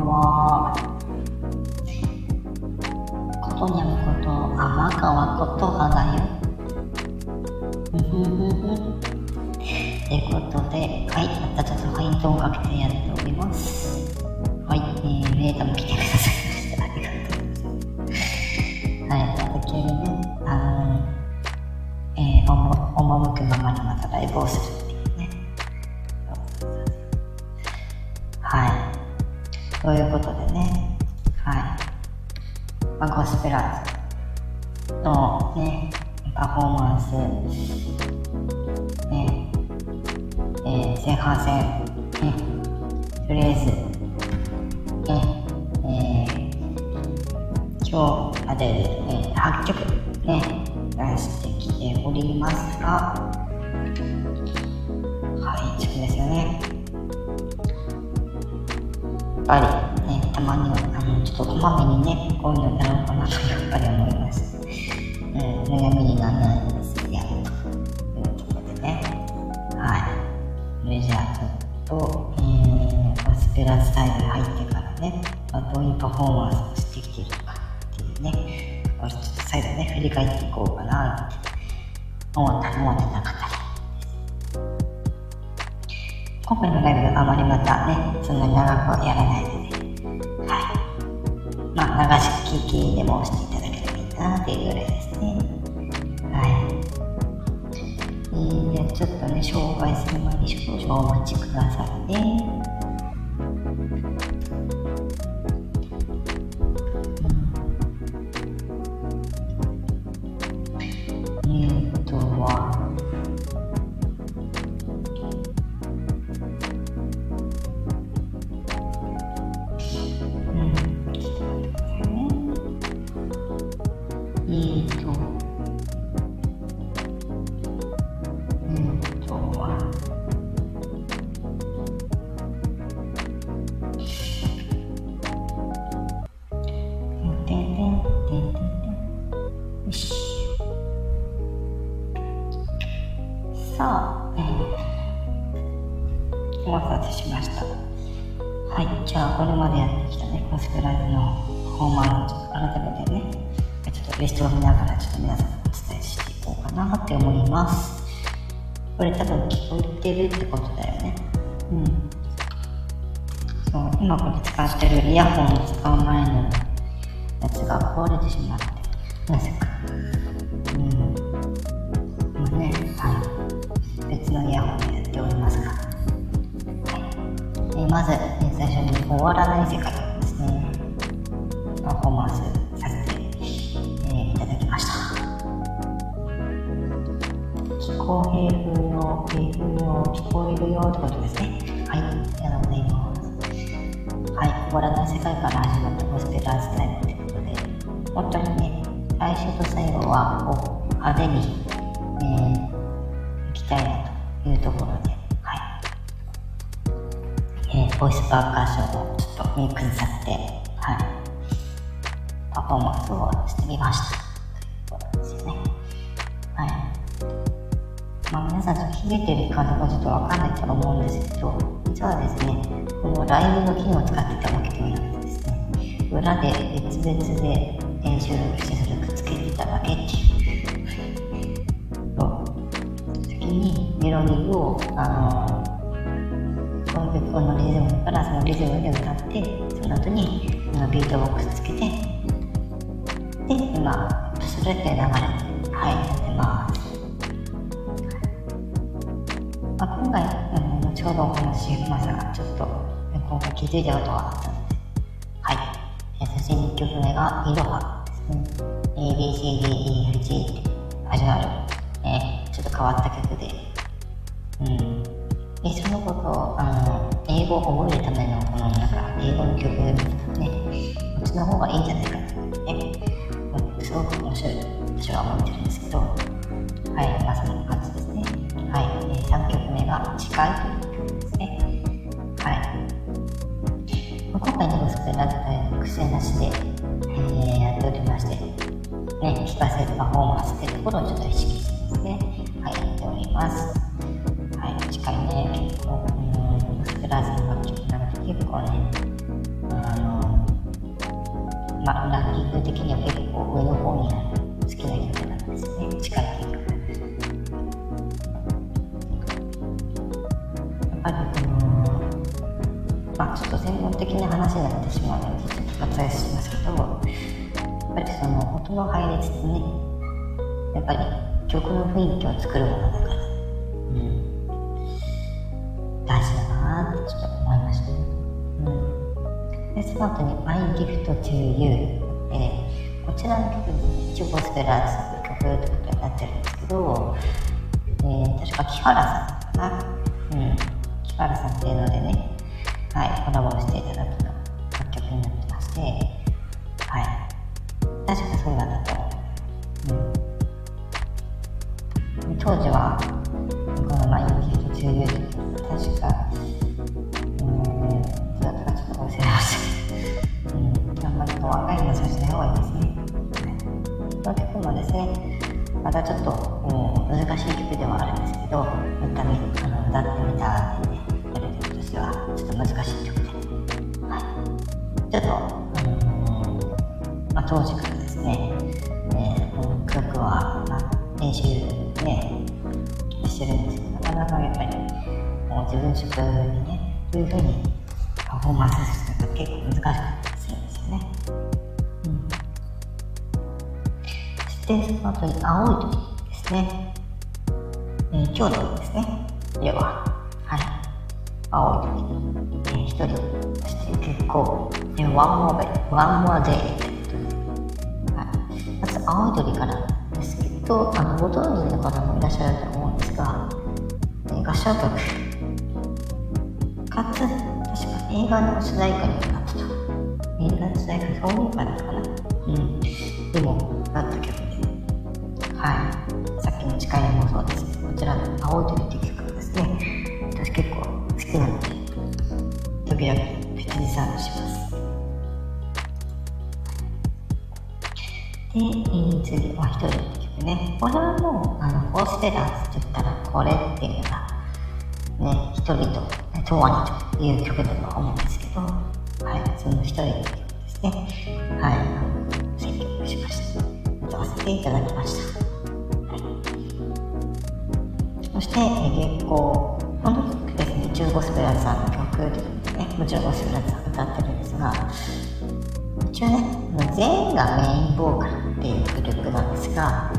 んは。ことにゃむこと天川ことはだよ。ふふふふ。ということで、はい、またちょっとファイントーンかけてやっております。はい、えー、メータも来てくださいました。ありがとうございます。はい、また急にね、あのー、えー、おも、赴くままにまたライブをするということでね、はい。まあ、ゴスペラーズのね、パフォーマンス、ね、えー、前半戦、ね、とりあえず、ね、えー、今日までで、ね、8曲、ね、出してきておりますが、はい、そうですよね。ぱり、ね、たまには、あの、ちょっとこまめにね、こういうのやろうかなと、やっぱり思い。ます。うん、悩みにならないです。やると。じゃあちょっと、えー、ゴスペラスタイル入ってからね、まあ、どういうパフォーマンスをしてきているかっていうね。これ、ちょっと再度ね、振り返っていこうかなって思ったり思ってなかった今回のライブあまりまたね、そんなに長くはやらないので、はい。まあ、流し聞きでもしていただければいいなっていうぐらいですね。はい。でちょっとね紹介する前に少々お待ちくださいさあ、えん、お待たせしました。はいじゃあこれまでやってきたねコスプライブのパフォーマンスを改めてねちょっとウエストを見ながらちょっと皆さんにお伝えしていこうかなって思います。これ多分聞こえてるってことだよね。うん。そう今これ使ってるイヤホンを使う前のやつが壊れてしまってなぜか。別のイヤホンでやっておりますが、えまず、え最初に終わらない世界ですねパフォーマンスさせて、えいただきました。気候平風の平風を聞こえるよってことですね。はい。ありがとうございますはい。終わらない世界から始まったホスピタースタイルということで本当にね最初と最後はこう派手に、えー、行きたいなとというところで、はい。えー、ボイスパーカーションをちょっとメイクにさせて、はい、パフォーマンスをしてみましたということですね。はい。まあ、皆さんちょっとひねてる感覚はちょっとわかんないと思うんですけど、実はですね、このライブの機能を使ってたわけではなくてですね、裏で別々で練習録してそれをくっつけていただけっていうロディーをあのその曲のリズムからそのリズムで歌ってその後にあのビートボックスつけてで今それって流れはいやってます、まあ、今回あのちょうどお話しますがちょっと今回気づいたことがあったのではいそして2曲目が「いろは」ですね ABCDEFG って始まる、え、ちょっと変わった曲で。うん、でそのことあの英語を覚えるための、うの、なんか英語の曲ね。こっちの方がいいんじゃないかと思って、ね、すごく面白い私は思ってるんですけどはいまさそ感じですね。はい、え、3曲目が「近い」という曲ですね。はい。今回の息子が癖なしで、えー、やっておりましてね聞かせるパフォーマンスってところをちょっと意識してですねはいやっております。ってしまうので、ちょっと割愛しますけど、やっぱりその音の配列ってね、やっぱり曲の雰囲気を作るものだから、うん、大事だなってちょっと思いましたね。うん、で、その後に My Gift to You えー、こちらの曲一応ゴスペラーズさんの曲ってことになってるんですけど、えー、確か木原さんかな、うん、木原さんっていうのでね、はい、コラボしていただくのはい、確かそうだったとう。ん、当時は、このマインギフト中流確か、うん、どうだったかちょっと忘れました。うん、あん。まり若い話はしない方がいいですね。この曲もですね、またちょっと、うん、難しい曲ではあるん。ですけど、歌みあの歌ってみたってね、やる曲としてはちょっと難しい曲で、はい、ちょっと、当時からですね、えー、この曲は、まあ、練習ね、してるんですけど、なかなかやっぱり、もう自分職にね、どういうふうにパフォーマンスするか結構難しかったりするんですよね。うん。そしてその後に青い時ですね。えー、今日のですね。要は、はい。青い時に、えー、一人そして結構、えー、ワンモーベワまず青い鳥からですけど、あの、ご存知の方もいらっしゃると思うんですが、えー、合唱曲、かつ、確か映画の主題歌にもなってた。映画の主題歌、表現歌だかな。うん。でも、なった曲で、はい。さっきの誓いもそうですこちらの青い鳥っていう曲ですね。私結構好きなので、時々別にサーブします。で、次、まあ、一人って曲ね。これはもう、あの、フォーステラーズって言ったら、これっていうのが、ね、一人と、永遠にという曲だと思うんですけど、はい、その一人の曲ですね。はい、あの、選曲しました。歌わせていただきました。はい、そして、え月光、この曲ですね、中ゴスペラーさんの曲ということでね、もちろんゴスペラーズさん歌ってるんですが、一応ね、全員がメインボーカルっていうグループなんですが、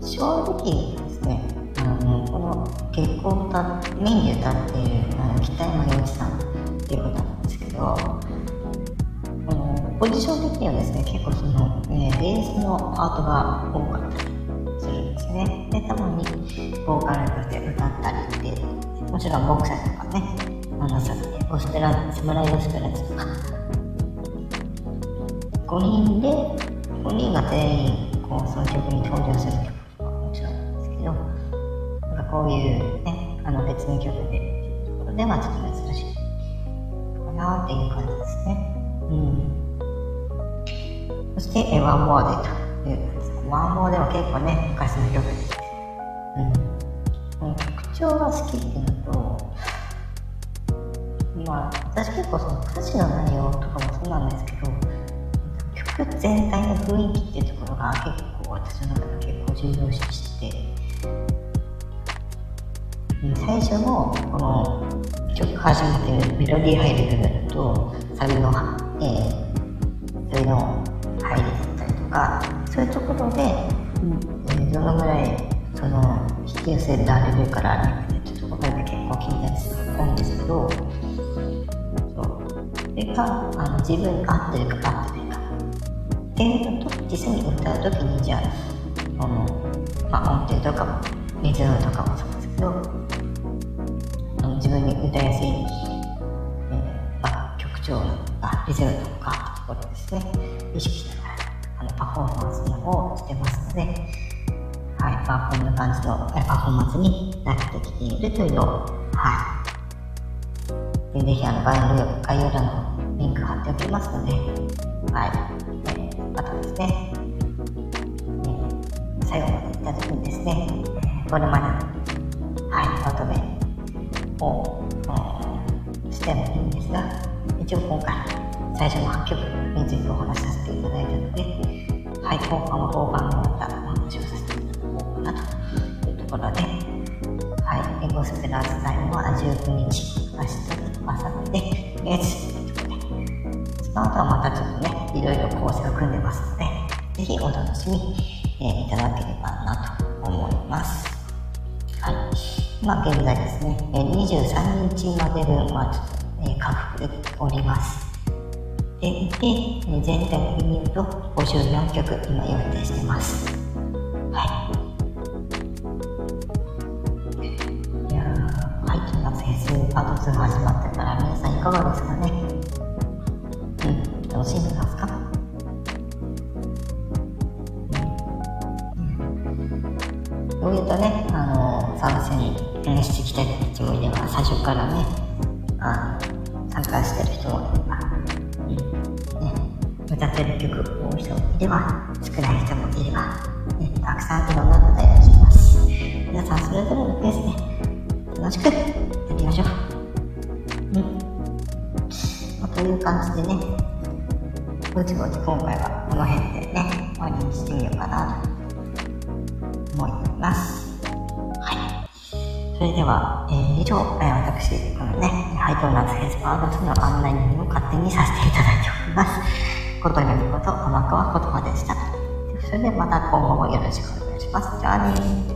正直ですね、あのこの結婚歌メインで歌っているあの北山洋一さんっていう方なんですけど、ポジション的にはですね、結構その、ね、ベースのパートが多かったりするんですね。で、たまにボーカルとして歌ったりって、もちろんボクサーとかね、あのさ、ゴスペラ、サムライゴスペラとか、5人で、5人が全員、こう、その曲に登場する曲とかもちろんですけど、なんかこういうね、あの別の曲で、ところではちょっと珍しいかなっていう感じですね。うん。そして、ワンモアデという感じです。ワンモアデは結構ね、昔の曲です。うん。この曲調が好きっていうのと、まあ、私結構その歌詞の内容とかもそうなんですけど、全体の雰囲気っていうところが結構私の中で結構重要視してて、最初のこの曲始めてメロディー入る部分とサビの、えー、サビの入りだったりとかそういうところで、うんえー、どのぐらいその引き寄せられるからあるかっていうところで結構聞いたりするんですけどそう。それがあの自分に合ってるか合ってないかっていうのと実際に歌う時にじゃああの、まあ、音程とかもリズムとかもそうですけどあの自分に歌いやすい、えーまあ、曲調あリズムとかところですね。意識しながらあのパフォーマンスの方をしてますので、はいまあ、こんな感じのパフォーマンスになってきているというのを、はい、ぜひあの概要概要欄のリンク貼っておきますので、はい。これまで、はい、まとめをしてもいいんですが、一応今回、最初の8曲についてお話しさせていただいたので、はい、後半は後半のまたお話をさせていただこうかなというところで、はい、エゴスペラーズタイムは19日、明日、明後日で、レースということで、その後はまたちょっとね、いろいろ構成を組んでますので、ぜひお楽しみ、えー、いただければなと思います。はい。今現在ですね、23日まで分はちょっと、えー、確保でおります。で、で全体的に言うと54曲今予定してます。はい。いやー、ハイキングフェスパート2始まってから皆さんいかがですかねうん、楽しんでますか？の、参戦してきた人たちもいれば、最初からね、あ参加してる人もいれば、ね、歌ってる曲多い人もいれば、少ない人もいれば、ね、たくさんいろんな方いらっしゃいます。皆さんそれぞれのペースで楽しくやりましょう。うん。まあ、という感じでね、ぼちぼち今回はこの辺でね、終わりにしてみようかなと思います。それでは、えー、以上、えー、私、このね、ハイトーナツヘスパード2の案内人を勝手にさせていただいております。ことにこと、天川言葉でした。それではまた今後もよろしくお願いします。じゃあね